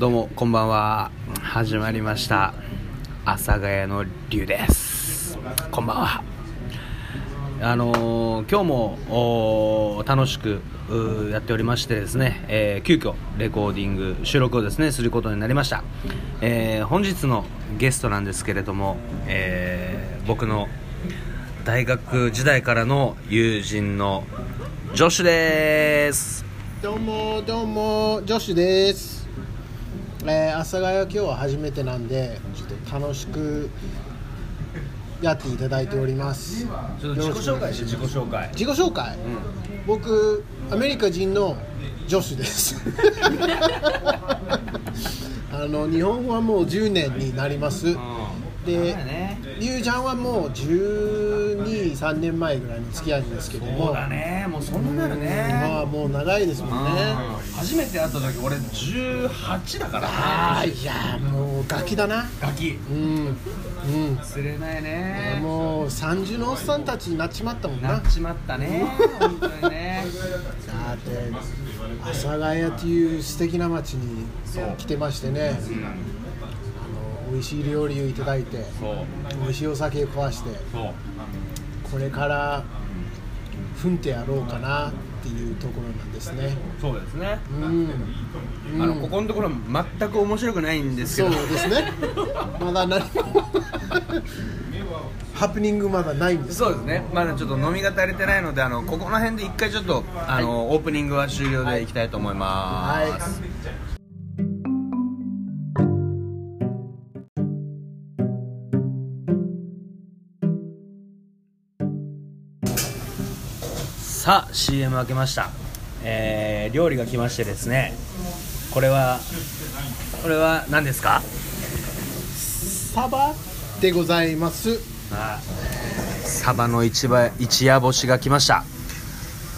どうもこんばんは。始まりました。阿佐ヶ谷の龍です。こんばんは。あのー今日も楽しくやっておりましてですね、えー急遽レコーディング収録をですねすることになりました、えー本日のゲストなんですけれども、えー僕の大学時代からの友人のジョシュです。どうもどうもジョシュです、えー、阿佐ヶ谷今日は初めてなんでちょっと楽しくやっていただいております。ちょっと自己紹介して自己紹介。自己紹介、僕アメリカ人のジョシュです。あの日本はもう10年になります。でリュウちゃんはもう123年前ぐらいの付き合いですけども。そうだねもうそんななるね。まあもう長いですもんね。初めて会った時俺18だから。ああいやもうガキだな。ガキ。うんうん。忘れないね。もう30のおっさんたちになっちまったもんな。なっちまったね本当にね。だって阿佐ヶ谷という素敵な町に来てましてね。あの美味しい料理をいただいて美味しいお酒を壊してこれから踏んてやろうかなっていうところなんですね。そうですね。うん。あのうんここのところ全く面白くないんですけそうどですね。まだ何も。ハプニングまだないんですそうですね。まだちょっと飲みが足りてないのであのここの辺で一回ちょっとあの、オープニングは終了でいきたいと思います、はいさあ CM 開けました、えー料理が来ましてですねこれはこれは何ですか？サバでございます。サバの一番一夜干しが来ました。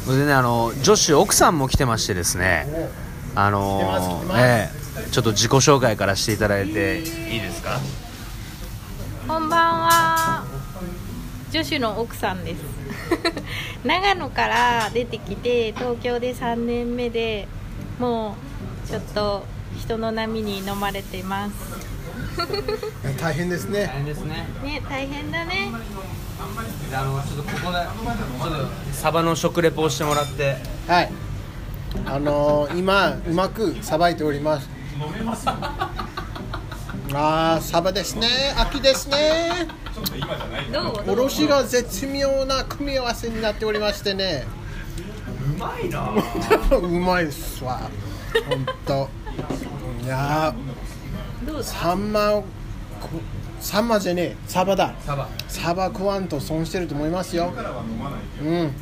それでねあの女子奥さんも来てましてですねあのええちょっと自己紹介からしていただいていいですか？こんばんは。女子の奥さんです。長野から出てきて東京で3年目でもうちょっと人の波に飲まれてます。大変ですね。変ですね。ね大変だね。あのちょっとここでちょっとサバの食レポをしてもらって。はい。あのー今うまくさばいております あーサバですね。秋ですね？おろしが絶妙な組み合わせになっておりましてね。うまいな。うまいっすわ。本当いやサンマサンマじゃねえ。サバだ。サバ。サバ食わんと損してると思いますよ。うん。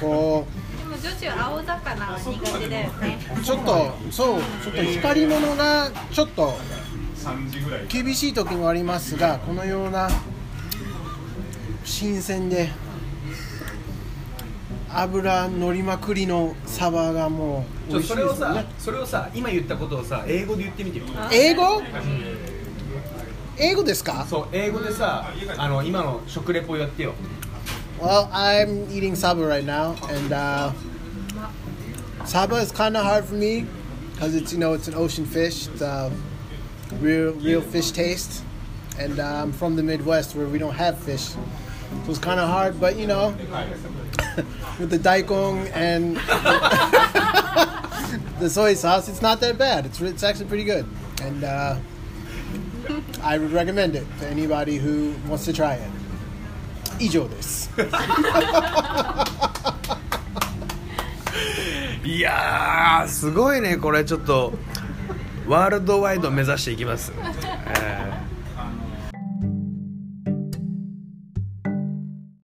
こでも女子は青魚は苦手だよね。うちょっとそう。ちょっと光り物がちょっと厳しい時もありますがこのような新鮮で油乗りまくりのサバがもう美味しいそれをさそれをさ今言ったことをさ英語で言ってみてよ。英語？英語ですか？そう英語でさあの今の食レポやってよ。Well, I'm eating saba right now, and uh, saba is kind of hard for me because it's you know it's an ocean fish, it's uh, real real fish taste, and uh, I'm from the Midwest where we don't have fish, so it's kind of hard. But you know, with the daikong and the soy sauce, it's not that bad. It's it's actually pretty good, and uh, I would recommend it to anybody who wants to try it. 以上です。いやーすごいねこれちょっと ワールドワイド目指していきます、え